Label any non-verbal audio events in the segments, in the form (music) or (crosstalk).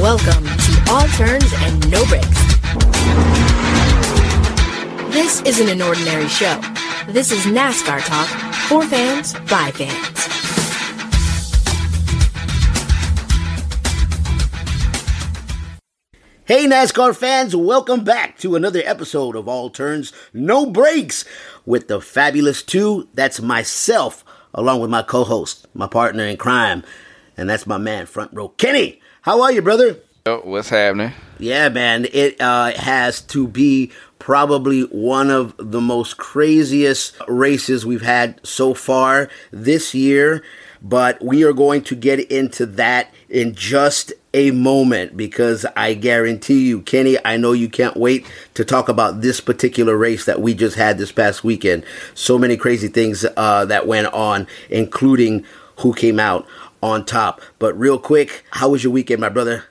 Welcome to All Turns and No Breaks. This isn't an ordinary show. This is NASCAR talk for fans by fans. Hey, NASCAR fans, welcome back to another episode of All Turns, No Breaks with the fabulous two. That's myself, along with my co host, my partner in crime, and that's my man, front row, Kenny. How are you, brother? Yo, what's happening? Yeah, man, it uh, has to be probably one of the most craziest races we've had so far this year. But we are going to get into that in just a moment because I guarantee you, Kenny, I know you can't wait to talk about this particular race that we just had this past weekend. So many crazy things uh, that went on, including who came out on top. But real quick, how was your weekend, my brother?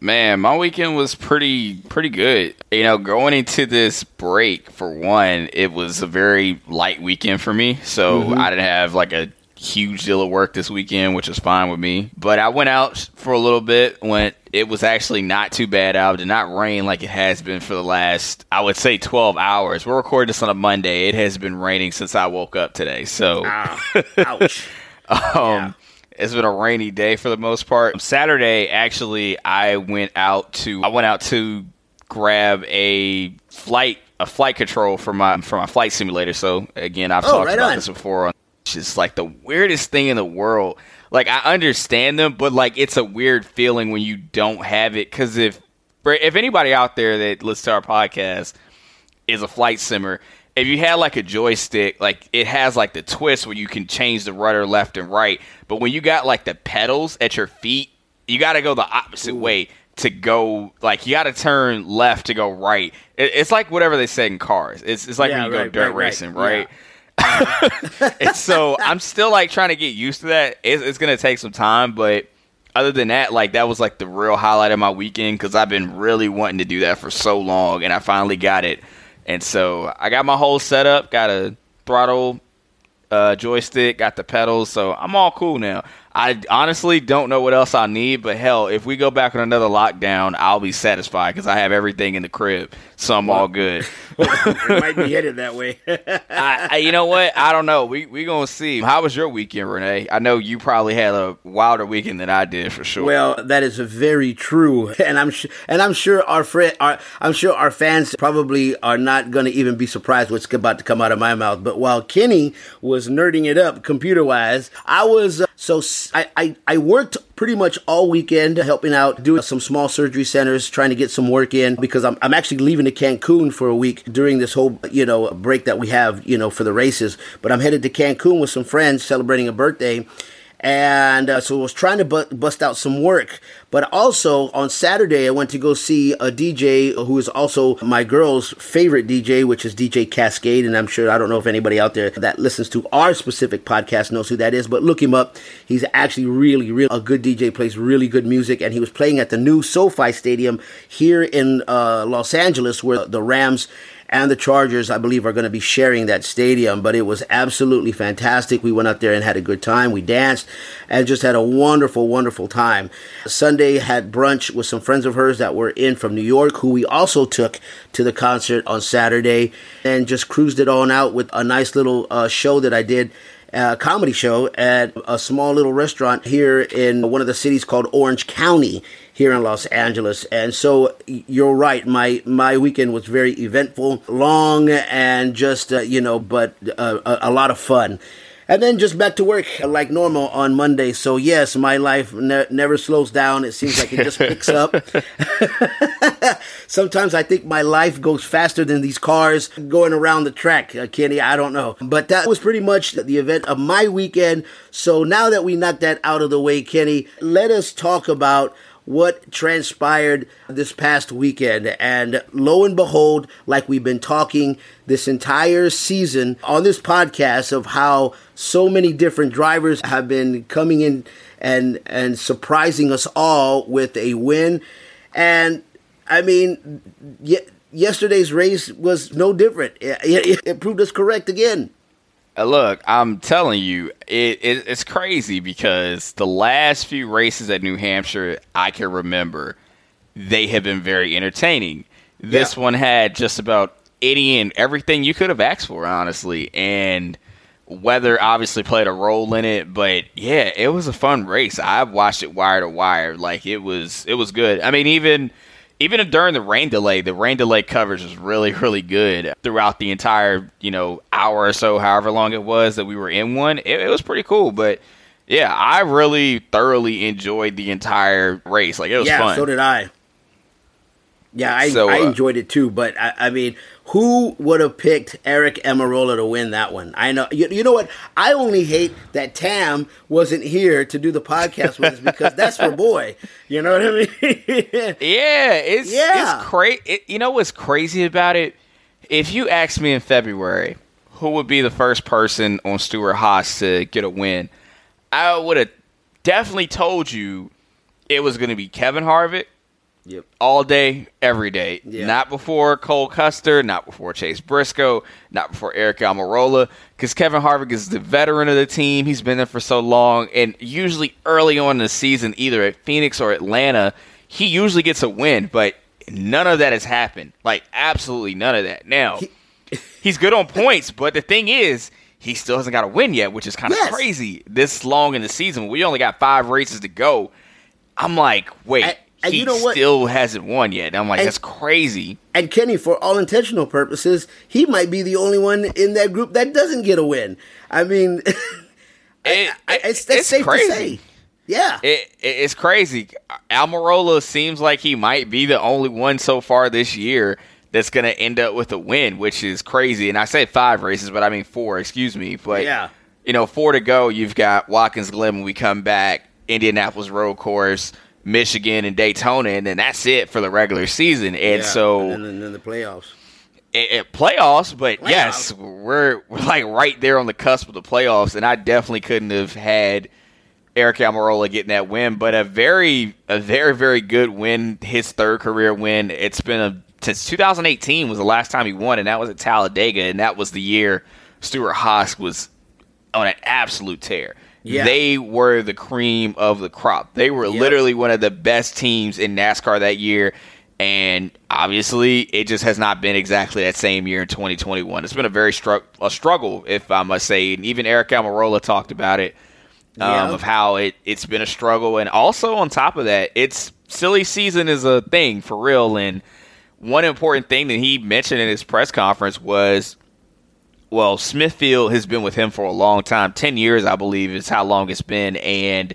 Man, my weekend was pretty pretty good. You know, going into this break for one, it was a very light weekend for me. So mm-hmm. I didn't have like a huge deal of work this weekend, which is fine with me. But I went out for a little bit when it was actually not too bad out. It did not rain like it has been for the last, I would say, 12 hours. We're recording this on a Monday. It has been raining since I woke up today. So, ah, (laughs) ouch. um, yeah. It's been a rainy day for the most part. Saturday, actually, I went out to I went out to grab a flight a flight control for my for my flight simulator. So again, I've oh, talked right about on. this before. It's just like the weirdest thing in the world. Like I understand them, but like it's a weird feeling when you don't have it. Because if if anybody out there that listens to our podcast is a flight simmer, if you had like a joystick, like it has like the twist where you can change the rudder left and right. But when you got like the pedals at your feet, you got to go the opposite way to go. Like you got to turn left to go right. It, it's like whatever they said in cars. It's it's like yeah, when you right, go dirt right, racing, right? right? Yeah. (laughs) and so I'm still like trying to get used to that. It's, it's gonna take some time, but other than that, like that was like the real highlight of my weekend because I've been really wanting to do that for so long, and I finally got it. And so I got my whole setup, got a throttle uh, joystick, got the pedals, so I'm all cool now. I honestly don't know what else I need, but hell, if we go back on another lockdown, I'll be satisfied because I have everything in the crib, so I'm all good. (laughs) it might be headed that way. (laughs) I, I, you know what? I don't know. We we gonna see. How was your weekend, Renee? I know you probably had a wilder weekend than I did for sure. Well, that is very true, (laughs) and I'm sure, and I'm sure our friend, our, I'm sure our fans probably are not going to even be surprised what's about to come out of my mouth. But while Kenny was nerding it up computer wise, I was uh, so I, I, I worked pretty much all weekend helping out, doing some small surgery centers, trying to get some work in because I'm, I'm actually leaving to Cancun for a week during this whole, you know, break that we have, you know, for the races. But I'm headed to Cancun with some friends celebrating a birthday and uh, so I was trying to bu- bust out some work. But also on Saturday, I went to go see a DJ who is also my girl's favorite DJ, which is DJ Kaskade. And I'm sure, I don't know if anybody out there that listens to our specific podcast knows who that is, but look him up. He's actually really, really a good DJ, plays really good music. And he was playing at the new SoFi Stadium here in uh, Los Angeles, where the Rams and the Chargers, I believe, are going to be sharing that stadium. But it was absolutely fantastic. We went out there and had a good time. We danced and just had a wonderful, wonderful time. Sunday had brunch with some friends of hers that were in from New York, who we also took to the concert on Saturday and just cruised it on out with a nice little uh, show that I did uh, comedy show at a small little restaurant here in one of the cities called Orange County here in Los Angeles. And so you're right. My my weekend was very eventful, long, and just uh, you know, but uh, a, a lot of fun and then just back to work like normal on Monday. So yes, my life ne- never slows down. It seems like it just picks up. (laughs) Sometimes I think my life goes faster than these cars going around the track, uh, Kenny. I don't know, but that was pretty much the event of my weekend. So now that we knocked that out of the way, Kenny, let us talk about what transpired this past weekend. And lo and behold, like we've been talking this entire season on this podcast of how so many different drivers have been coming in and and surprising us all with a win. And I mean, yesterday's race was no different. It, it, it proved us correct again. Uh, Look, I'm telling you, it, it, it's crazy because the last few races at New Hampshire I can remember, they have been very entertaining. This Yeah. one had just about any and everything you could have asked for, honestly. And weather obviously played a role in it, but yeah, it was a fun race. I watched it wire to wire. Like it was it was good. I mean, even even during the rain delay, the rain delay coverage was really, really good throughout the entire, you know, hour or so, however long it was that we were in one. It, it was pretty cool. But yeah, I really thoroughly enjoyed the entire race. Like it was yeah, fun. so did I. Yeah, I, So, I uh, enjoyed it too. But I, I mean, who would have picked Eric Almirola to win that one? I know. You, you know what? I only hate that Tam wasn't here to do the podcast with us because that's her boy. You know what I mean? (laughs) Yeah, it's Yeah. it's crazy. It, you know what's crazy about it? If you asked me in February who would be the first person on Stewart Haas to get a win, I would have definitely told you it was going to be Kevin Harvick yep. all day, every day. Yeah. Not before Cole Custer, not before Chase Briscoe, not before Eric Almirola, because Kevin Harvick is the veteran of the team. He's been there for so long, and usually early on in the season, either at Phoenix or Atlanta, he usually gets a win, but none of that has happened. Like, absolutely none of that. Now, (laughs) he's good on points, but the thing is, he still hasn't got a win yet, which is kind of Yes. crazy this long in the season. We only got five races to go. I'm like, wait, and he you know what? still hasn't won yet. And I'm like, And- that's crazy. And Kenny, for all intentional purposes, he might be the only one in that group that doesn't get a win. I mean, (laughs) It- I- it- it's, that's safe crazy. to say. Yeah. It, it- it's crazy. Almirola seems like he might be the only one so far this year that's going to end up with a win, which is crazy. And I say five races, but I mean four. Excuse me. But Yeah. you know, four to go. You've got Watkins Glen when we come back, Indianapolis Road Course, Michigan, and Daytona, and then that's it for the regular season. And Yeah. so and then, then the playoffs. it, it- playoffs, but yes, we're we're like right there on the cusp of the playoffs, and I definitely couldn't have had Eric Almirola getting that win, but a very a very very good win, his third career win. It's been a since 2018 was the last time he won, and that was at Talladega, and that was the year Stewart Haas was on an absolute tear. Yeah. They were the cream of the crop. They were Yep. literally one of the best teams in NASCAR that year. And obviously, it just has not been exactly that same year in 2021. It's been a very stru- a struggle, if I must say. And even Eric Almirola talked about it, um, Yeah. of how it, it's been a struggle. And also, on top of that, it's silly season is a thing for real. And one important thing that he mentioned in his press conference was well, Smithfield has been with him for a long time. 10 years, I believe, is how long it's been. And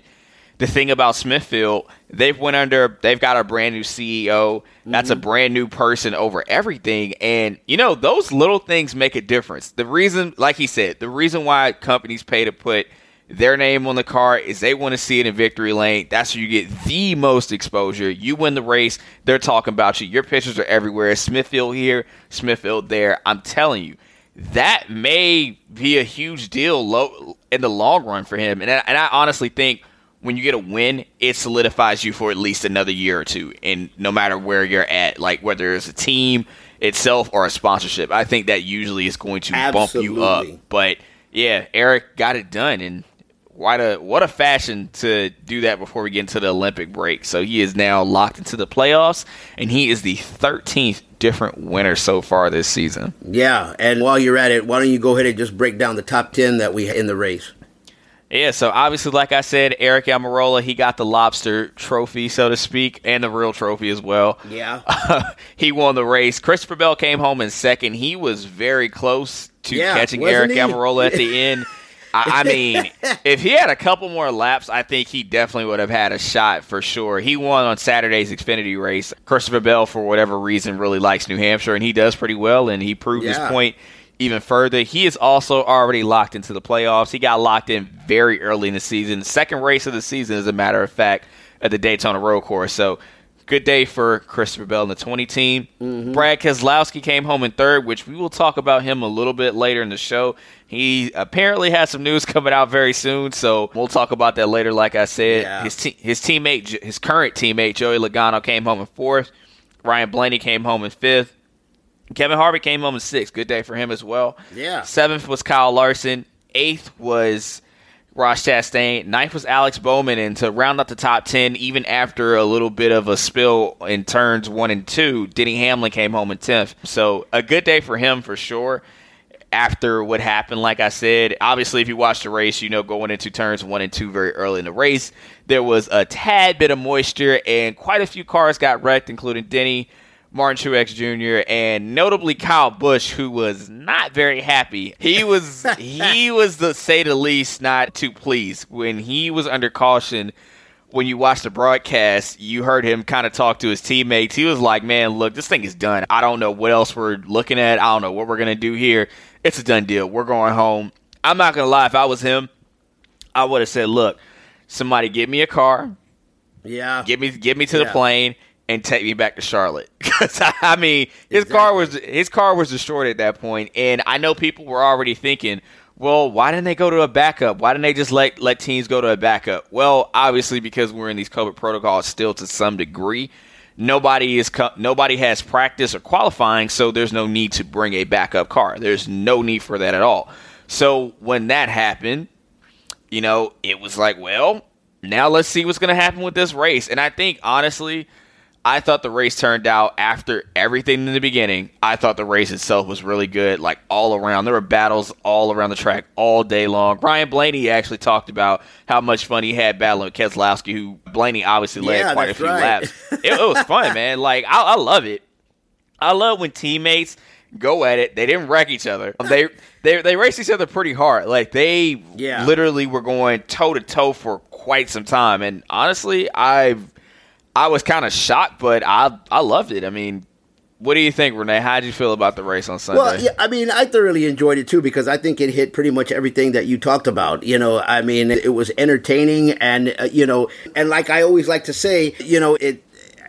the thing about Smithfield, they've went under, they've got a brand new CEO. That's a mm-hmm. brand new person over everything. And, you know, those little things make a difference. The reason, like he said, the reason why companies pay to put their name on the car is they want to see it in victory lane. That's where you get the most exposure. You win the race, they're talking about you. Your pictures are everywhere. Smithfield here, Smithfield there. I'm telling you, that may be a huge deal low, in the long run for him. And I, and I honestly think when you get a win, it solidifies you for at least another year or two. And no matter where you're at, like whether it's a team itself or a sponsorship, I think that usually is going to bump you up. But yeah, Eric got it done, and what a what a fashion to do that before we get into the Olympic break. So he is now locked into the playoffs, and he is the 13th different winner so far this season. Yeah. And while you're at it, why don't you go ahead and just break down the top 10 that we in the race? Yeah, so obviously, like I said, Eric Almirola, he got the lobster trophy, so to speak, and the real trophy as well. Yeah. (laughs) he won the race. Christopher Bell came home in second. He was very close to Yeah, catching Eric he? Almirola at the (laughs) end. I, I (laughs) mean, if he had a couple more laps, I think he definitely would have had a shot for sure. He won on Saturday's Xfinity race. Christopher Bell, for whatever reason, really likes New Hampshire, and he does pretty well, and he proved his point even further. He is also already locked into the playoffs. He got locked in very early in the season. Second race of the season, as a matter of fact, at the Daytona Road Course. So good day for Christopher Bell and the 20 team. Mm-hmm. Brad Keselowski came home in third, which we will talk about him a little bit later in the show. He apparently has some news coming out very soon, so we'll talk about that later. Like I said, Yeah. his te- his teammate, his current teammate Joey Logano came home in fourth. Ryan Blaney came home in fifth. Kevin Harvick came home in sixth. Good day for him as well. Yeah. Seventh was Kyle Larson. Eighth was Ross Chastain. Ninth was Alex Bowman. And to round out the top 10, even after a little bit of a spill in turns one and two, Denny Hamlin came home in 10th. So a good day for him for sure. After what happened, like I said, obviously, if you watch the race, you know going into turns one and two very early in the race, there was a tad bit of moisture and quite a few cars got wrecked, including Denny. Martin Truex Jr. and notably Kyle Busch, who was not very happy. He was (laughs) he was to say the least not too pleased when he was under caution. When you watched the broadcast, you heard him kind of talk to his teammates. He was like, "Man, look, this thing is done. I don't know what else we're looking at. I don't know what we're gonna do here. It's a done deal. We're going home." I'm not gonna lie. If I was him, I would have said, "Look, somebody get me a car. Yeah. Get me get me to Yeah. the plane and take me back to Charlotte. (laughs) Because I mean, his Exactly. car was his car was destroyed at that point, and I know people were already thinking, well, why didn't they go to a backup? Why didn't they just let let teams go to a backup? Well, obviously because we're in these COVID protocols still to some degree. Nobody is nobody has practice or qualifying, so there's no need to bring a backup car. There's no need for that at all. So when that happened, you know, it was like, well, now let's see what's going to happen with this race. And I think, honestly, I thought the race turned out after everything in the beginning. I thought the race itself was really good, like all around. There were battles all around the track all day long. Ryan Blaney actually talked about how much fun he had battling with Keselowski, who Blaney obviously led Yeah, quite a few right. laps. It, it was fun, (laughs) man. Like, I, I love it. I love when teammates go at it. They didn't wreck each other. They they they raced each other pretty hard. Like they Yeah. literally were going toe to toe for quite some time. And honestly, I I was kind of shocked, but I I loved it. I mean, what do you think, Renee? How did you feel about the race on Sunday? Well, yeah, I mean, I thoroughly enjoyed it too because I think it hit pretty much everything that you talked about. You know, I mean, it was entertaining, and uh, you know, and like I always like to say, you know, it.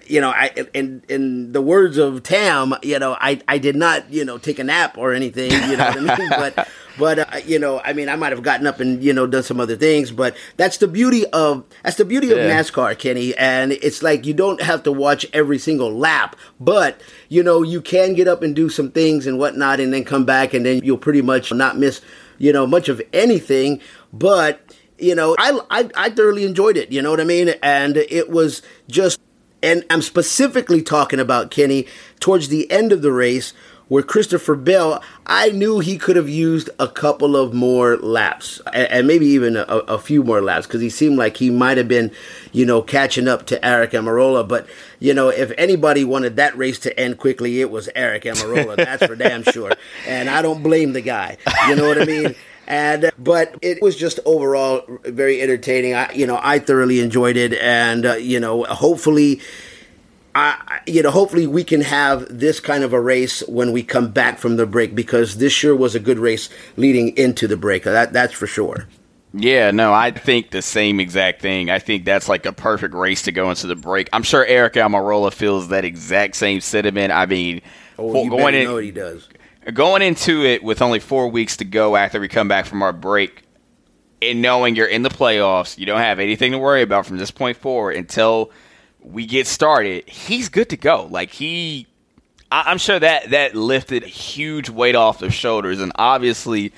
You know, I in in the words of Tam, you know, I I did not, you know, take a nap or anything, you know what I mean? (laughs) But but uh, you know, I mean, I might have gotten up and you know done some other things, but that's the beauty of that's the beauty of NASCAR, Kenny. And it's like you don't have to watch every single lap, but you know you can get up and do some things and whatnot, and then come back, and then you'll pretty much not miss you know much of anything. But you know, I I, I thoroughly enjoyed it. You know what I mean? And it was just, and I'm specifically talking about Kenny towards the end of the race where Christopher Bell, I knew he could have used a couple of more laps and, and maybe even a, a few more laps because he seemed like he might have been, you know, catching up to Eric Almirola. But, you know, if anybody wanted that race to end quickly, it was Eric Almirola. That's for damn (laughs) sure. And I don't blame the guy. You know what I mean? And but it was just overall very entertaining. I you know I thoroughly enjoyed it, and uh, you know hopefully I, you know, hopefully we can have this kind of a race when we come back from the break because this sure was a good race leading into the break. That that's for sure. Yeah, no, I think the same exact thing. I think that's like a perfect race to go into the break. I'm sure Eric Almirola feels that exact same sentiment. I mean, Oh, going in, know what he does. going into it with only four weeks to go after we come back from our break, and knowing you're in the playoffs, you don't have anything to worry about from this point forward until we get started. He's good to go. Like he, I, I'm sure that that lifted a huge weight off their shoulders, and obviously.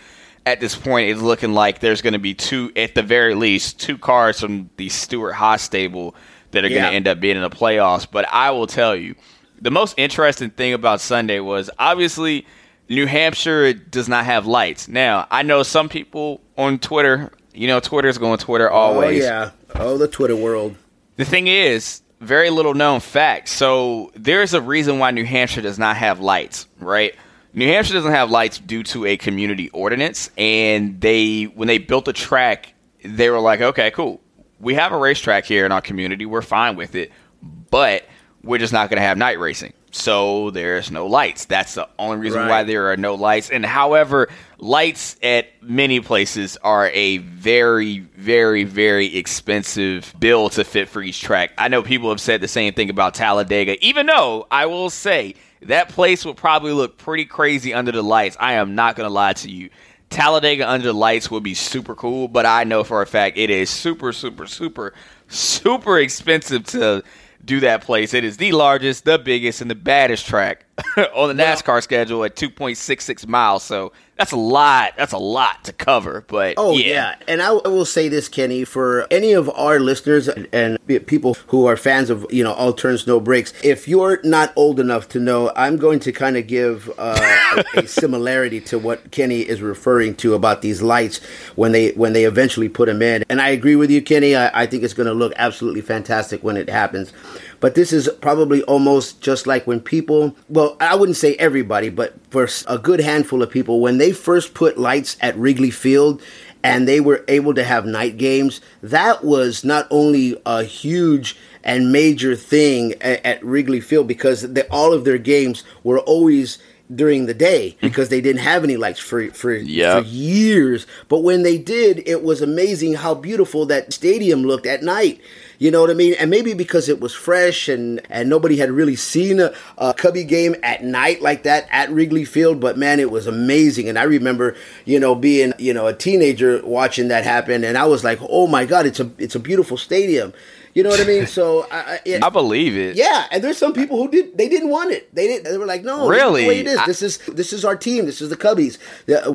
At this point, it's looking like there's going to be two, at the very least, two cars from the Stewart Haas stable that are going to end up being in the playoffs. But I will tell you, the most interesting thing about Sunday was obviously New Hampshire does not have lights. Now, I know some people on Twitter, you know, Twitter's going Twitter oh, always. Oh yeah. Oh, the Twitter world. The thing is, very little known fact. So there's a reason why New Hampshire does not have lights, right? New Hampshire doesn't have lights due to a community ordinance, and they when they built the track, they were like, okay, cool, we have a racetrack here in our community, we're fine with it, but we're just not going to have night racing. So there's no lights. That's the only reason why there are no lights. And however, lights at many places are a very, very, very expensive bill to fit for each track. I know people have said the same thing about Talladega, even though I will say that place would probably look pretty crazy under the lights. I am not going to lie to you. Talladega under the lights would be super cool, but I know for a fact it is super, super, super, super expensive to do that place. It is the largest, the biggest, and the baddest track (laughs) on the NASCAR schedule at 2.66 miles. So that's a lot. That's a lot to cover. But oh yeah, yeah. and I, I will say this, Kenny, for any of our listeners and people who are fans of you know all turns no breaks. If you're not old enough to know, I'm going to kind of give uh, a, a (laughs) similarity to what Kenny is referring to about these lights when they when they eventually put them in. And I agree with you, Kenny. I, I think it's going to look absolutely fantastic when it happens. But this is probably almost just like when people, well, I wouldn't say everybody, but for a good handful of people, when they first put lights at Wrigley Field and they were able to have night games, that was not only a huge and major thing at, at Wrigley Field because the, all of their games were always during the day hmm. because they didn't have any lights for for, yep. for years. But when they did, it was amazing how beautiful that stadium looked at night. You know what I mean? And maybe because it was fresh and, and nobody had really seen a, a Cubby game at night like that at Wrigley Field. But man, it was amazing. And I remember, you know, being, you know, a teenager watching that happen. And I was like, oh my God, it's a, it's a beautiful stadium. You know what I mean? (laughs) So I, I, I believe it. Yeah, and there's some people who did they didn't want it. They didn't. They were like, no, really, this is, it is. I, this is this is our team. This is the Cubbies.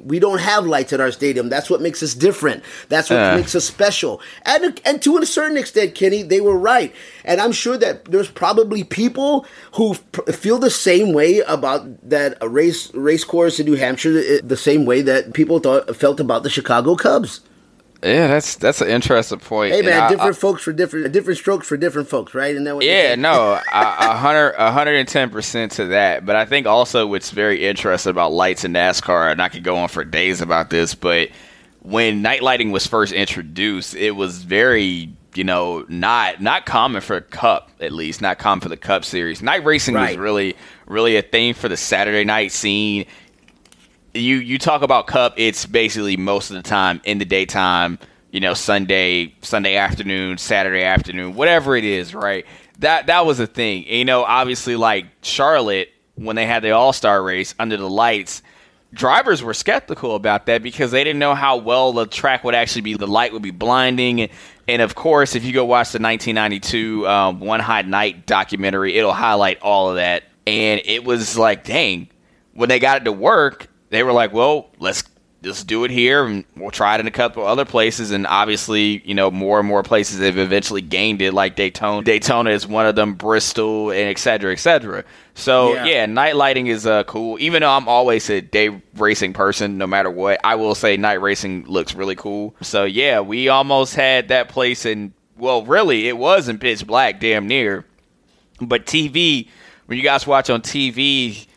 We don't have lights at our stadium. That's what makes us different. That's what uh, makes us special. And and to a certain extent, Kenny, they were right. And I'm sure that there's probably people who feel the same way about that race race course in New Hampshire, the same way that people thought felt about the Chicago Cubs. Yeah, that's that's an interesting point. Hey man, different I, folks for different different strokes for different folks, right? And that yeah, no, (laughs) a hundred a hundred and ten percent to that. But I think also what's very interesting about lights in NASCAR, and I could go on for days about this, but when night lighting was first introduced, it was very you know not not common for a Cup at least, not common for the Cup series. Night racing right. was really really a thing for the Saturday night scene you you talk about Cup, it's basically most of the time in the daytime. You know, Sunday Sunday afternoon, Saturday afternoon, whatever it is, right? That that was a thing. And, you know, obviously, like Charlotte when they had the All Star race under the lights. Drivers were skeptical about that because they didn't know how well the track would actually be. The light would be blinding, and, and of course, if you go watch the 1992 um, One Hot Night documentary, it'll highlight all of that. And it was like, dang, when they got it to work, they were like, well, let's just do it here and we'll try it in a couple other places. And obviously you know more and more places have eventually gained it. Like daytona daytona is one of them bristol and et cetera et cetera. So yeah, yeah night lighting is uh, cool. Even though i'm always a day racing person no matter what i will say night racing looks really cool. So yeah we almost had that place in well really it was in pitch black damn near. But tv when you guys watch on tv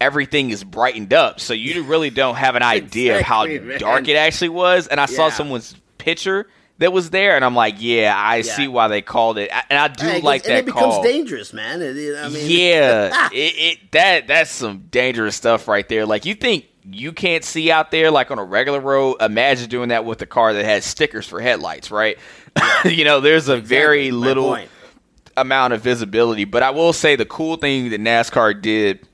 everything is brightened up, so you really don't have an (laughs) idea exactly, of how man. dark it actually was. And I yeah. saw someone's picture that was there, and I'm like, yeah, I yeah. see why they called it. And I do like that and it call. becomes dangerous, man. I mean, (laughs) yeah, (laughs) it, it, that that's some dangerous stuff right there. Like you think you can't see out there like on a regular road. Imagine doing that with a car that has stickers for headlights, right? you know, there's a exactly. very little amount of visibility. But I will say the cool thing that NASCAR did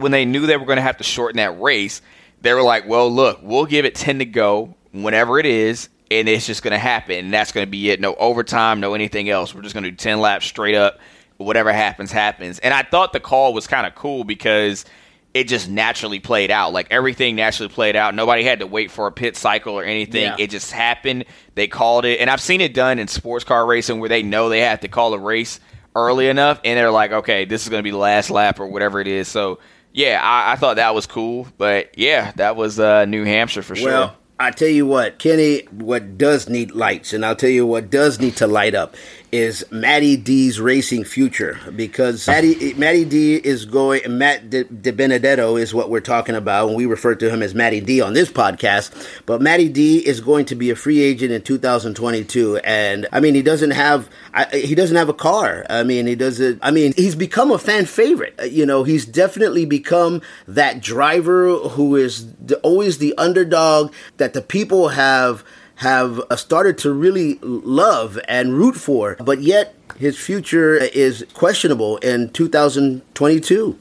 when they knew they were going to have to shorten that race, they were like, well, look, we'll give it 10 to go whenever it is, and it's just going to happen. And that's going to be it. No overtime, no anything else. We're just going to do 10 laps straight up. Whatever happens, happens. And I thought the call was kind of cool because it just naturally played out. Like everything naturally played out. Nobody had to wait for a pit cycle or anything. Yeah. It just happened. They called it. And I've seen it done in sports car racing where they know they have to call a race early enough and they're like, okay, this is going to be the last lap or whatever it is. So yeah, I, I, thought that was cool. But yeah, that was uh, New Hampshire for sure. Well, I tell you what, Kenny, what does need lights, and I'll tell you what does need to light up is Matty D's racing future because Matty Matty D is going. Matt De, De, Benedetto is what we're talking about, we refer to him as Matty D on this podcast. But Matty D is going to be a free agent in 2022, and I mean he doesn't have I, he doesn't have a car. I mean he doesn't. I mean he's become a fan favorite. Uh, you know he's definitely become that driver who is the, always the underdog that the people have have uh, started to really love and root for, but yet his future is questionable in 2022.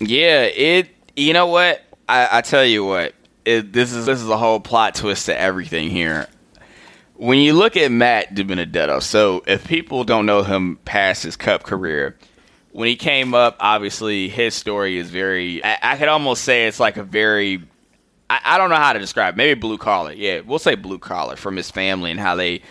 Yeah, it. You know what? I, I tell you what. It, this is this is a whole plot twist to everything here. When you look at Matt DiBenedetto, so if people don't know him past his Cup career, when he came up, obviously his story is very. I, I could almost say it's like a very. I, I don't know how to describe. It. Maybe blue collar. Yeah, we'll say blue collar from his family and how they,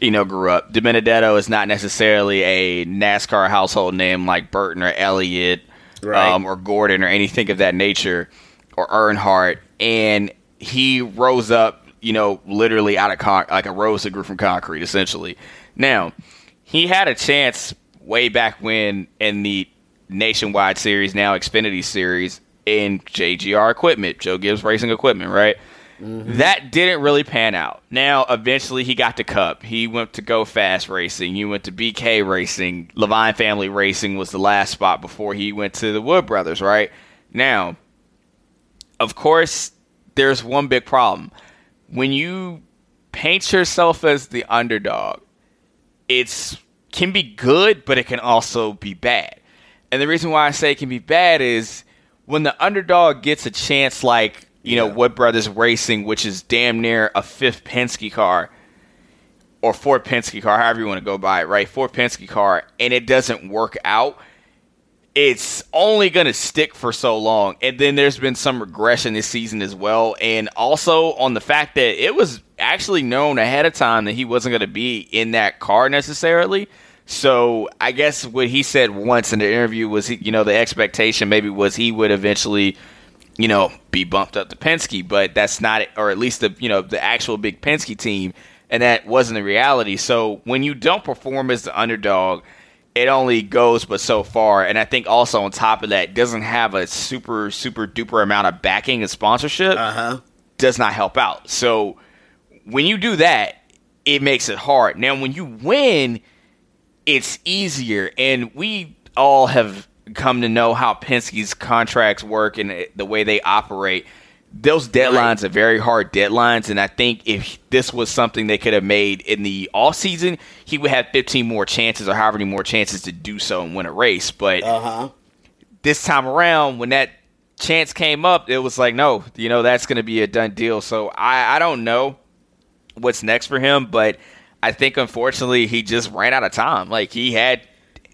you know, grew up. DiBenedetto is not necessarily a NASCAR household name like Burton or Elliott, right. um, or Gordon or anything of that nature, or Earnhardt. And he rose up, you know, literally out of con- like a rose that grew from concrete, essentially. Now, he had a chance way back when in the Nationwide Series, now Xfinity Series, in JGR Equipment, Joe Gibbs Racing Equipment, right? Mm-hmm. That didn't really pan out. Now, eventually, he got to Cup. He went to Go Fast Racing. He went to BK Racing. Levine Family Racing was the last spot before he went to the Wood Brothers, right? Now, of course, there's one big problem. When you paint yourself as the underdog, it's can be good, but it can also be bad. And the reason why I say it can be bad is when the underdog gets a chance like, you know, Wood Brothers Racing, which is damn near a fifth Penske car or fourth Penske car, however you want to go by it, right? Fourth Penske car, and it doesn't work out, it's only going to stick for so long. And then there's been some regression this season as well. And also on the fact that it was actually known ahead of time that he wasn't going to be in that car necessarily. So I guess what he said once in the interview was, he, you know, the expectation maybe was he would eventually, you know, be bumped up to Penske, but that's not, or at least the, you know, the actual big Penske team, and that wasn't the reality. So when you don't perform as the underdog, it only goes but so far. And I think also on top of that, doesn't have a super super duper amount of backing and sponsorship. Uh-huh. Does not help out. So when you do that, it makes it hard. Now when you win it's easier. And we all have come to know how Penske's contracts work and the way they operate. Those deadlines are very hard deadlines, and I think if this was something they could have made in the off season, he would have 15 more chances or however many more chances to do so and win a race. But uh-huh. this time around, when that chance came up, it was like, no, you know, that's going to be a done deal. So I, I don't know what's next for him, but – I think unfortunately he just ran out of time. Like he had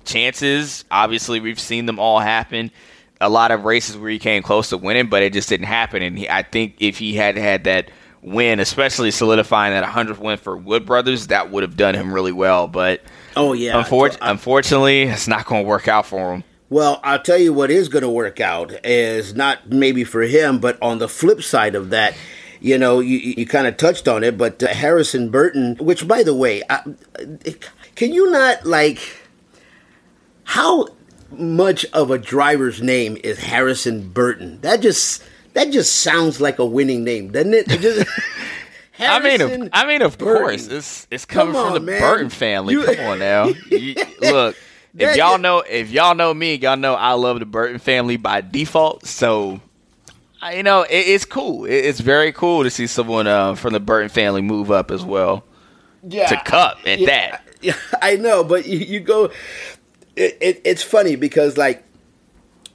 chances. Obviously, we've seen them all happen. A lot of races where he came close to winning, but it just didn't happen. And he, I think if he had had that win, especially solidifying that 100th win for Wood Brothers, that would have done him really well. But oh yeah, unfor- unfortunately, it's not going to work out for him. Well, I'll tell you what is going to work out is not maybe for him, but on the flip side of that you know, you, you kind of touched on it, but uh, Harrison Burton, which by the way, I, can you not like how much of a driver's name is Harrison Burton? That just that just sounds like a winning name, doesn't it? it just, (laughs) I mean, of, I mean, of Burton. course, it's it's coming on, from the man. Burton family. You, Come on now, (laughs) you, look. If y'all know, if y'all know me, y'all know I love the Burton family by default. So you know, it, it's cool. It, it's very cool to see someone uh, from the Burton family move up as well. Yeah, to Cup at yeah, that. (laughs) Yeah, I know, but you, you go. It, it's funny because like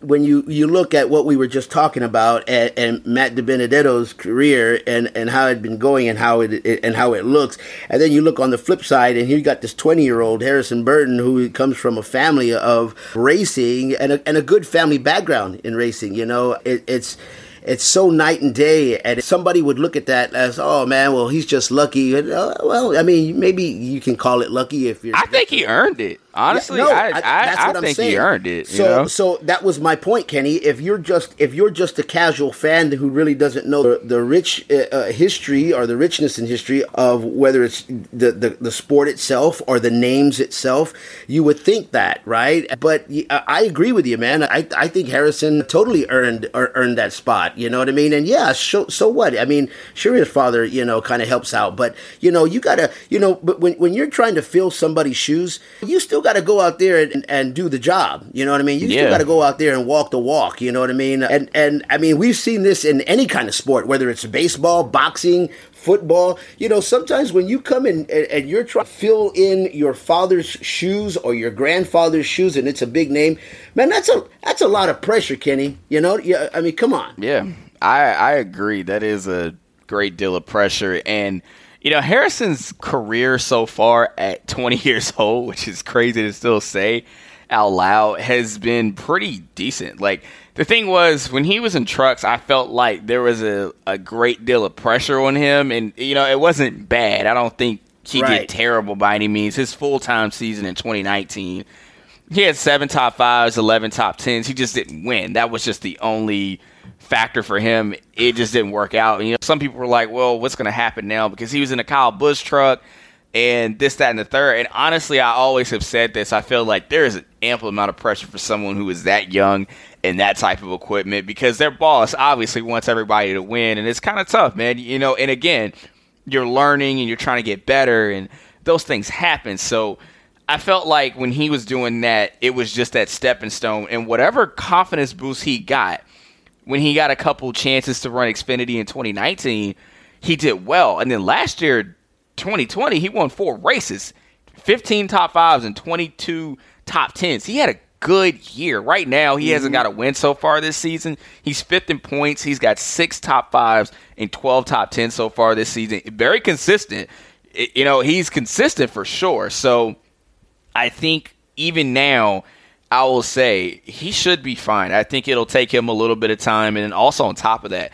when you, you look at what we were just talking about and, and Matt DiBenedetto's career and, and how it had been going and how it, it, and how it looks, and then you look on the flip side and you got this twenty year old Harrison Burton who comes from a family of racing and a, and a good family background in racing. You know, it, it's it's so night and day. And somebody would look at that as, oh man, well he's just lucky. And, uh, well, I mean, maybe you can call it lucky if you're. I think he earned it. Honestly, yeah, no, I, I, I, I think saying. he earned it. so, know? so that was my point, Kenny. If you're just if you're just a casual fan who really doesn't know the, the rich uh, uh, history or the richness in history of whether it's the, the, the sport itself or the names itself, you would think that, right? But I agree with you, man. I I think Harrison totally earned earned that spot. You know what I mean? And yeah, so, so what? I mean, sure, his father, you know, kind of helps out, but you know, you gotta, you know, but when when you're trying to fill somebody's shoes, you still got to go out there and, and do the job. You know what I mean? You yeah. still got to go out there and walk the walk. You know what I mean? And and I mean, we've seen this in any kind of sport, whether it's baseball, boxing, football. You know, sometimes when you come in and, and, you're trying to fill in your father's shoes or your grandfather's shoes, and it's a big name, man, that's a that's a lot of pressure, Kenny. You know, yeah. I mean, come on. Yeah, I I agree. That is a great deal of pressure and you know, Harrison's career so far at 20 years old, which is crazy to still say, out loud has been pretty decent. Like the thing was when he was in trucks, I felt like there was a, a great deal of pressure on him, and you know it wasn't bad. I don't think he right. did terrible by any means. His full time season in 2019, he had seven top fives, 11 top tens. He just didn't win. That was just the only factor for him. It just didn't work out. And, you know, some people were like, "Well, what's going to happen now?" Because he was in a Kyle Busch truck and this, that, and the third. And honestly, I always have said this. I feel like there is an ample amount of pressure for someone who is that young and that type of equipment because their boss obviously wants everybody to win, and it's kind of tough, man. You know, and again, you're learning and you're trying to get better, and those things happen. So. I felt like when he was doing that, it was just that stepping stone, and whatever confidence boost he got when he got a couple chances to run Xfinity in 2019, he did well. And then last year, 2020, he won four races, 15 top fives and 22 top tens. He had a good year. Right now, he mm-hmm. hasn't got a win so far this season. He's fifth in points. He's got six top fives and 12 top tens so far this season. Very consistent. You know, he's consistent for sure. So I think even now, I will say he should be fine. I think it'll take him a little bit of time. And also on top of that,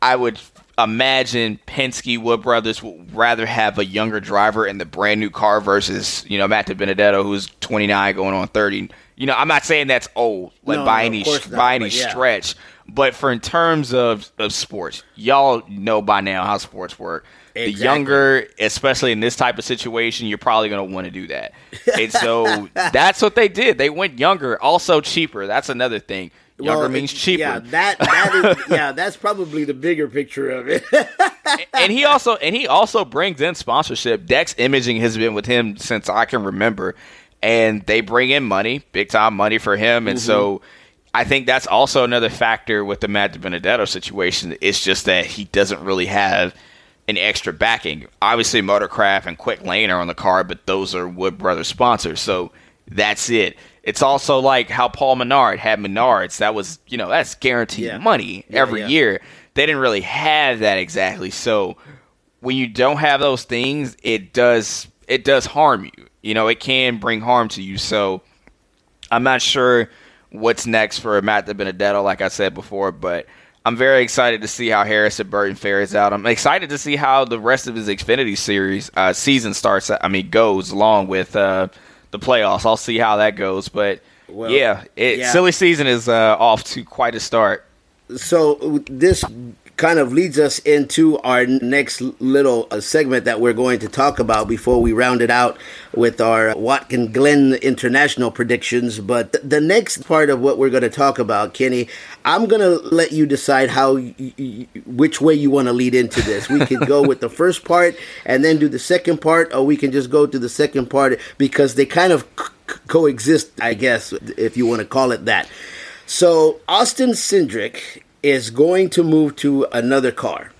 I would imagine Penske Wood Brothers would rather have a younger driver in the brand new car versus you know Matt DiBenedetto who's 29 going on 30. You know, I'm not saying that's old like no, by no, any not, by any yeah. stretch, but for in terms of of sports, y'all know by now how sports work. Exactly. The younger, especially in this type of situation, you're probably going to want to do that. And so (laughs) that's what they did. They went younger, also cheaper. That's another thing. Younger well, means cheaper. Yeah, that that is (laughs) yeah, that's probably the bigger picture of it. and he also and he also brings in sponsorship. Dex Imaging has been with him since I can remember, and they bring in money, big time money for him, and mm-hmm. so. I think that's also another factor with the Matt Benedetto situation. It's just that he doesn't really have an extra backing. Obviously, Motorcraft and Quick Lane are on the card, but those are Wood Brothers sponsors, so that's it. It's also like how Paul Menard had Menards. That was, you know, that's guaranteed yeah. money every yeah, yeah. year. They didn't really have that exactly. So when you don't have those things, it does it does harm you. You know, it can bring harm to you. So I'm not sure what's next for Matt Benedetto, like I said before, but I'm very excited to see how Harrison Burton fares out. I'm excited to see how the rest of his Xfinity series uh, season starts. I mean, goes along with uh, the playoffs. I'll see how that goes, but well, yeah, it, yeah, silly season is uh, off to quite a start. So this kind of leads us into our next little uh, segment that we're going to talk about before we round it out with our Watkin Glen international predictions. But th- the next part of what we're going to talk about, Kenny, I'm going to let you decide how y- y- which way you want to lead into this. We can go with the first part and then do the second part, or we can just go to the second part because they kind of c- coexist, I guess, if you want to call it that. So Austin Cindric is going to move to another car.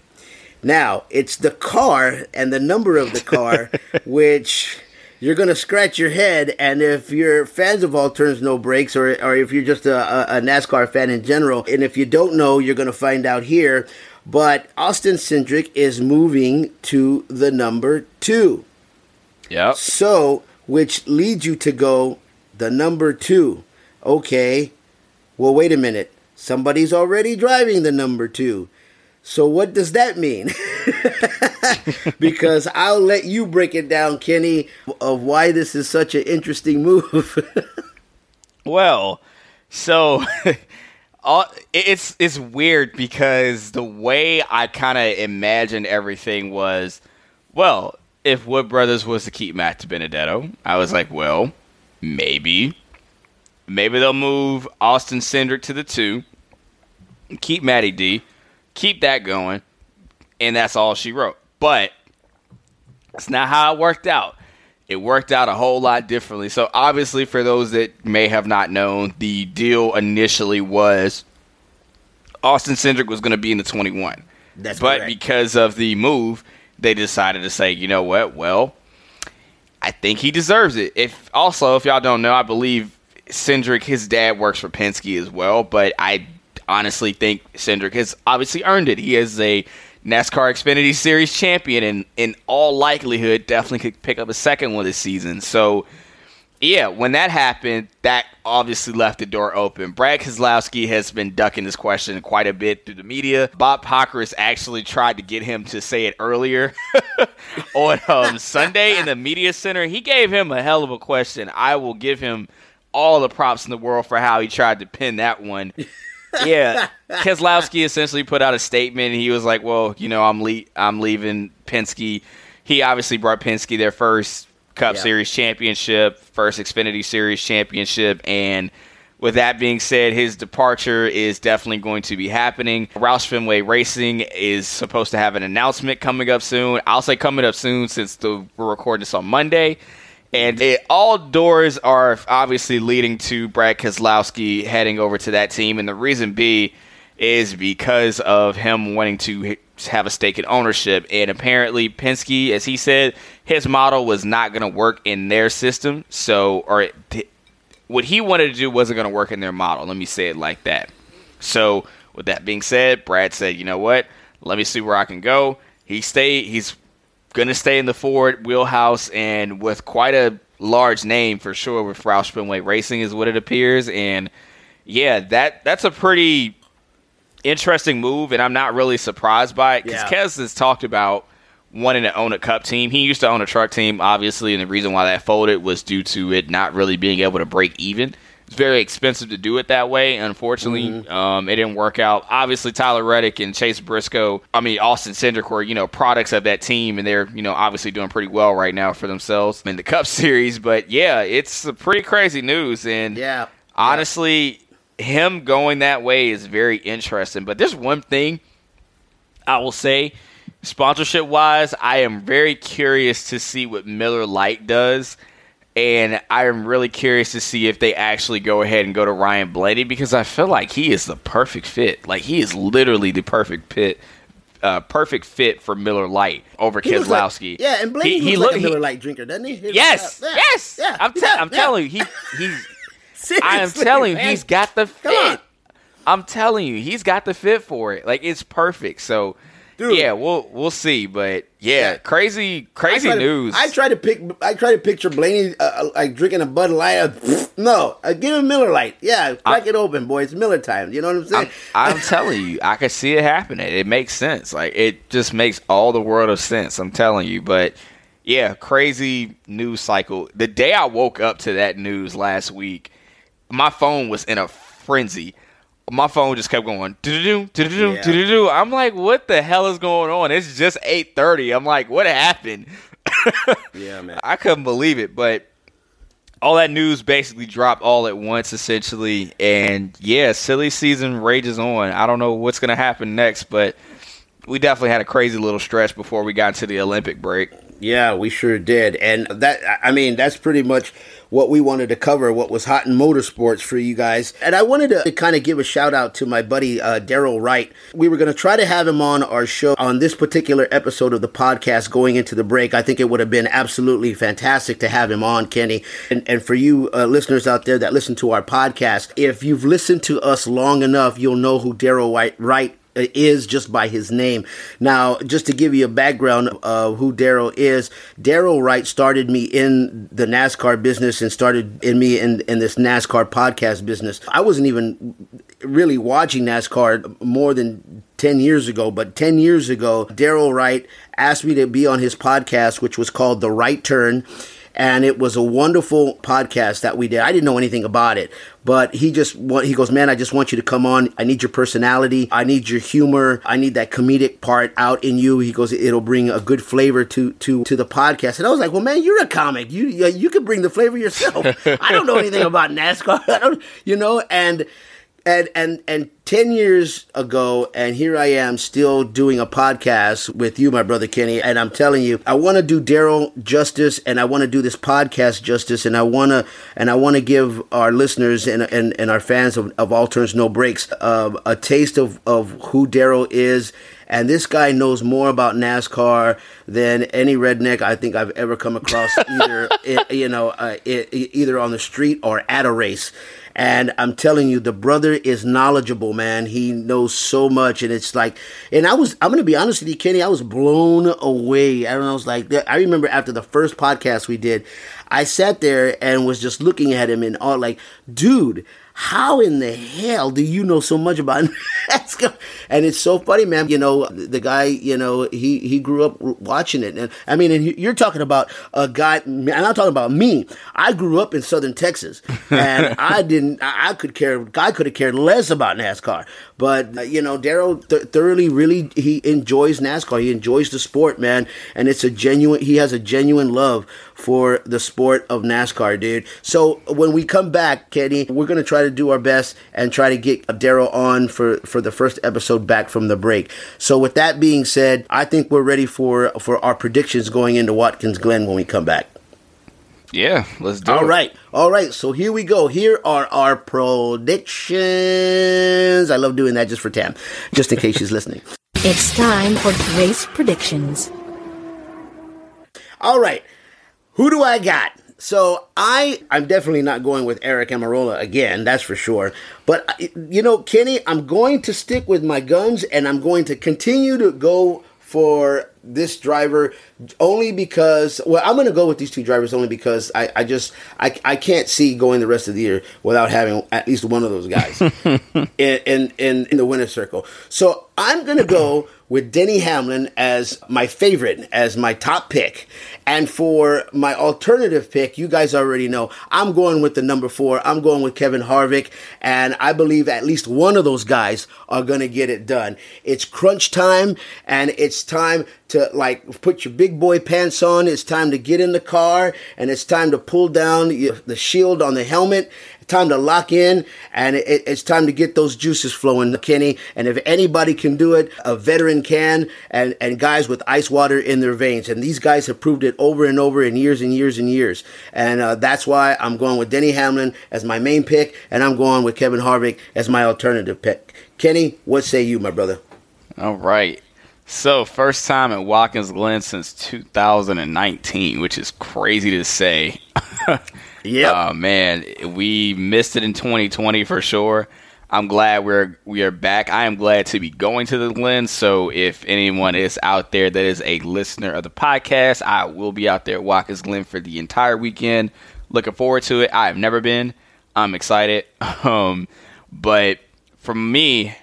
Now, it's the car and the number of the car (laughs) which you're going to scratch your head. And if you're fans of All Turns No Breaks, or, or if you're just a, a NASCAR fan in general, and if you don't know, you're going to find out here. But Austin Cindric is moving to the number two. Yeah. So, which leads you to go the number two. Okay. Well, wait a minute. Somebody's already driving the number two. So what does that mean? (laughs) because I'll let you break it down, Kenny, of why this is such an interesting move. (laughs) well, so (laughs) it's it's weird because the way I kind of imagined everything was, well, if Wood Brothers was to keep Matt DiBenedetto, I was like, well, maybe Maybe they'll move Austin Cindric to the two, keep Matty D, keep that going, and that's all she wrote. But it's not how it worked out. It worked out a whole lot differently. So obviously, for those that may have not known, the deal initially was Austin Cindric was going to be in the 21. That's but correct. because of the move, they decided to say, you know what? Well, I think he deserves it. If also, if y'all don't know, I believe Cindric, his dad works for Penske as well, but I honestly think Cindric has obviously earned it. He is a NASCAR Xfinity Series champion, and in all likelihood, definitely could pick up a second one this season. So yeah, when that happened, that obviously left the door open. Brad Keselowski has been ducking this question quite a bit through the media. Bob Pockrass actually tried to get him to say it earlier (laughs) on um, Sunday in the media center. He gave him a hell of a question. I will give him all the props in the world for how he tried to pin that one. (laughs) yeah, Keselowski essentially put out a statement. He was like, "Well, you know, I'm le- I'm leaving Penske." He obviously brought Penske their first Cup yeah. Series championship, first Xfinity Series championship, and with that being said, his departure is definitely going to be happening. Roush Fenway Racing is supposed to have an announcement coming up soon. I'll say coming up soon since the, we're recording this on Monday. And it, all doors are obviously leading to Brad Keselowski heading over to that team. And the reason B is because of him wanting to have a stake in ownership. And apparently, Penske, as he said, his model was not going to work in their system. So, or what he wanted to do wasn't going to work in their model. Let me say it like that. So, with that being said, Brad said, "You know what? Let me see where I can go." He stayed. He's going to stay in the Ford wheelhouse, and with quite a large name for sure with Roush Fenway Racing is what it appears. And yeah, that that's a pretty interesting move, and I'm not really surprised by it because yeah. Kez has talked about wanting to own a cup team. He used to own a truck team, obviously, and the reason why that folded was due to it not really being able to break even. It's very expensive to do it that way. Unfortunately, mm-hmm. um, it didn't work out. Obviously, Tyler Reddick and Chase Briscoe, I mean Austin Cindric were you know products of that team, and they're you know obviously doing pretty well right now for themselves in the Cup (laughs) Series. But yeah, it's pretty crazy news, and yeah, honestly, him going that way is very interesting. But there's one thing I will say Sponsorship wise, I am very curious to see what Miller Lite does. And I am really curious to see if they actually go ahead and go to Ryan Blaney because I feel like he is the perfect fit. Like he is literally the perfect fit uh, perfect fit for Miller Lite over he Keselowski. Like, yeah, and Blaney he, he looks like a Miller Lite drinker, doesn't he? He yes, yeah, yes. Yeah, I'm, te- yeah, I'm telling you, he he's. (laughs) I am telling you, he's got the fit. I'm telling you, he's got the fit for it. Like it's perfect. So Dude. Yeah, we'll we'll see, but yeah, crazy crazy I news. To, I try to pick. I try to picture Blaney uh, uh like drinking a Bud Light. (laughs) no, uh, give him Miller Lite. Yeah, crack I, it open, boy. It's Miller time. You know what I'm saying? I'm, I'm telling you, I can see it happening. It makes sense. Like it just makes all the world of sense. I'm telling you, but yeah, crazy news cycle. The day I woke up to that news last week, my phone was in a frenzy my phone just kept going. Yeah. I'm like, what the hell is going on? It's just 8:30. I'm like, what happened? (laughs) yeah, man. I couldn't believe it, but all that news basically dropped all at once, essentially. And yeah, silly season rages on. I don't know what's gonna happen next, but we definitely had a crazy little stretch before we got to the Olympic break. Yeah, we sure did. And that, I mean, that's pretty much what we wanted to cover, what was hot in motorsports for you guys. And I wanted to kind of give a shout out to my buddy, uh, Daryl Wright. We were going to try to have him on our show on this particular episode of the podcast going into the break. I think it would have been absolutely fantastic to have him on, Kenny. And, and for you uh, listeners out there that listen to our podcast, if you've listened to us long enough, you'll know who Daryl Wright is just by his name. Now, just to give you a background of who Daryl is, Daryl Wright started me in the NASCAR business and started in me in, in this NASCAR podcast business. I wasn't even really watching NASCAR more than 10 years ago, but 10 years ago, Daryl Wright asked me to be on his podcast, which was called The Right Turn and it was a wonderful podcast that we did. I didn't know anything about it, but he just he goes, man, I just want you to come on. I need your personality. I need your humor. I need that comedic part out in you. He goes, it'll bring a good flavor to to to the podcast. And I was like, well, man, you're a comic. You you can bring the flavor yourself. (laughs) I don't know anything about NASCAR. (laughs) I don't, you know, and and and and 10 years ago and here i am still doing a podcast with you my brother kenny and i'm telling you i want to do daryl justice and i want to do this podcast justice and i want to and i want to give our listeners and, and and our fans of, of all turns no breaks uh, a taste of of who daryl is. And this guy knows more about NASCAR than any redneck I think I've ever come across, (laughs) either you know, uh, either on the street or at a race And I'm telling you, the brother is knowledgeable, man. He knows so much. And it's like, and I was, I'm going to be honest with you, Kenny, I was blown away. I don't know. I was like, I remember after the first podcast we did, I sat there and was just looking at him and all like, dude, how in the hell do you know so much about (laughs) NASCAR? And it's so funny, man. You know, the guy, you know, he, he grew up watching it. And I mean, and you're talking about a guy, and I'm not talking about me. I grew up in Southern Texas (laughs) and I didn't, I could care, I could have cared less about NASCAR. But, uh, you know, Daryl th- thoroughly really, he enjoys NASCAR. He enjoys the sport, man. And it's a genuine, he has a genuine love for the sport of NASCAR, dude. So when we come back, Kenny, we're to try to do our best and try to get Daryl on for, for the first episode back from the break. So with that being said, I think we're ready for, for our predictions going into Watkins Glen when we come back. Yeah, let's do All it. All right. All right. So here we go. Here are our predictions. I love doing that just for Tam, just in case she's listening. It's time for race predictions. All right. Who do I got? So I I'm definitely not going with Eric Almirola again, that's for sure. But uh, you know, Kenny, I'm going to stick with my guns and I'm going to continue to go for this driver only because well I'm going to go with these two drivers only because I, I just I, I can't see going the rest of the year without having at least one of those guys (laughs) in, in, in in the winner's circle. So I'm going to go with Denny Hamlin as my favorite, as my top pick. And for my alternative pick, you guys already know, I'm going with the number four. I'm going with Kevin Harvick. And I believe at least one of those guys are going to get it done. It's crunch time and it's time to like put your big boy pants on. It's time to get in the car and it's time to pull down the shield on the helmet time to lock in and it, it's time to get those juices flowing, Kenny. And if anybody can do it, a veteran can, and, and guys with ice water in their veins. And these guys have proved it over and over in years and years and years. And uh, that's why I'm going with Denny Hamlin as my main pick, and I'm going with Kevin Harvick as my alternative pick. Kenny, what say you, my brother? All right. So, first time at Watkins Glen since 2019, which is crazy to say. (laughs) Yeah. Oh man, we missed it in 2020 for sure. I'm glad we're we are back. I am glad to be going to the Glen. So if anyone is out there that is a listener of the podcast, I will be out there at Watkins Glen for the entire weekend. Looking forward to it. I have never been. I'm excited. (laughs) Um, but for me,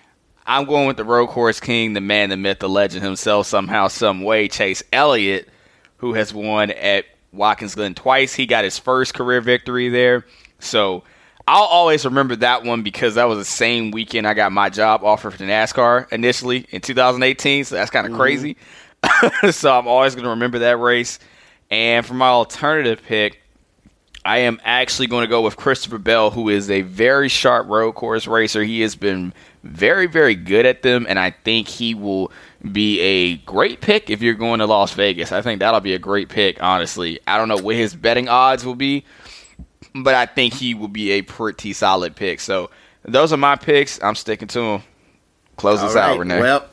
I'm going with the road course king, the man, the myth, the legend himself, somehow, some way, Chase Elliott, who has won at Watkins Glen twice. He got his first career victory there. So I'll always remember that one because that was the same weekend I got my job offer for NASCAR initially in 2018. So that's kind of mm-hmm. crazy. (laughs) so I'm always going to remember that race. And for my alternative pick, I am actually going to go with Christopher Bell, who is a very sharp road course racer. He has been very, very good at them, and I think he will be a great pick if you're going to Las Vegas. I think that'll be a great pick, honestly. I don't know what his betting odds will be, but I think he will be a pretty solid pick. So those are my picks. I'm sticking to them. Close All us right. out, Renee. Well,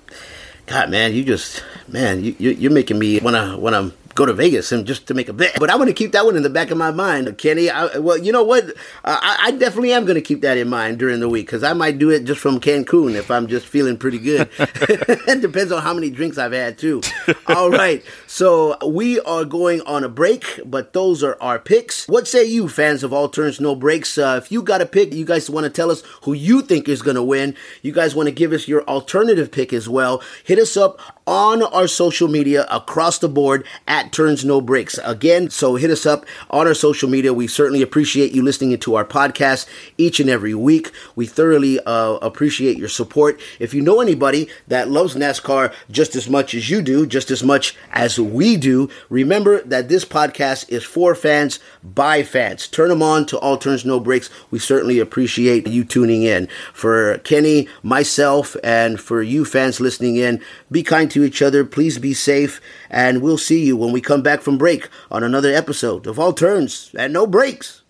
God, man, you just man, you, you're making me wanna wanna go to Vegas and just to make a bet. But I'm going to keep that one in the back of my mind, Kenny. I, well, you know what? Uh, I, I, definitely am going to keep that in mind during the week because I might do it just from Cancun if I'm just feeling pretty good. (laughs) it depends on how many drinks I've had too. (laughs) All right, so we are going on a break, but those are our picks. What say you, fans of All Turns No Breaks? Uh, if you got a pick, you guys want to tell us who you think is going to win. You guys want to give us your alternative pick as well. Hit us up on our social media across the board Turns No Breaks. Again, so hit us up on our social media. We certainly appreciate you listening to our podcast each and every week. We thoroughly uh, appreciate your support. If you know anybody that loves NASCAR just as much as you do, just as much as we do, remember that this podcast is for fans by fans. Turn them on to All Turns No Breaks. We certainly appreciate you tuning in. For Kenny, myself, and for you fans listening in, be kind to each other. Please be safe, and we'll see you when we come back from break on another episode of All Turns and No Breaks.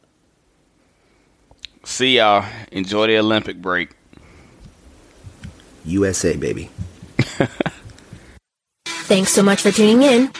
See y'all. Enjoy the Olympic break. USA, baby. (laughs) Thanks so much for tuning in.